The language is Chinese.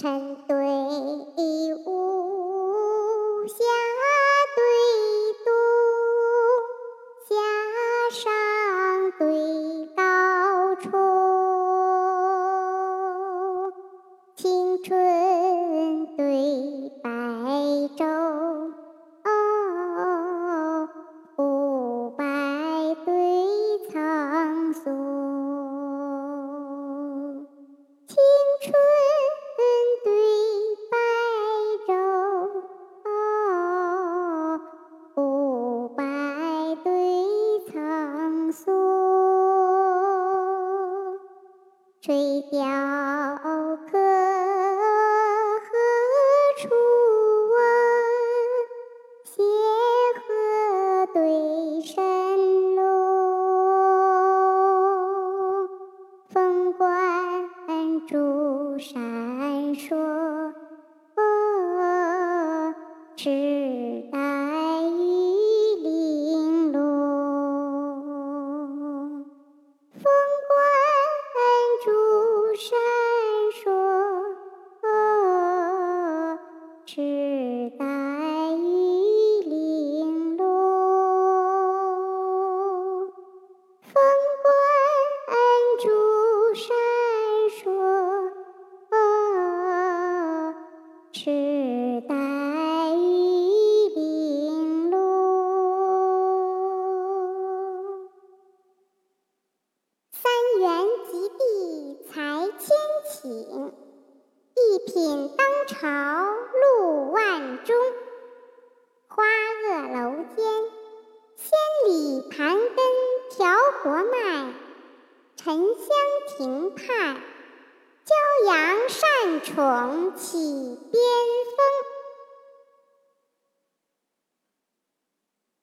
成对垂钓客何处闻？谢河对神龙。凤冠珠闪烁，翅翅带羽玲珑。三元及第才。千顷，一品当朝禄万钟。花萼楼间，千里盘根调国脉；沉香亭畔，床起边风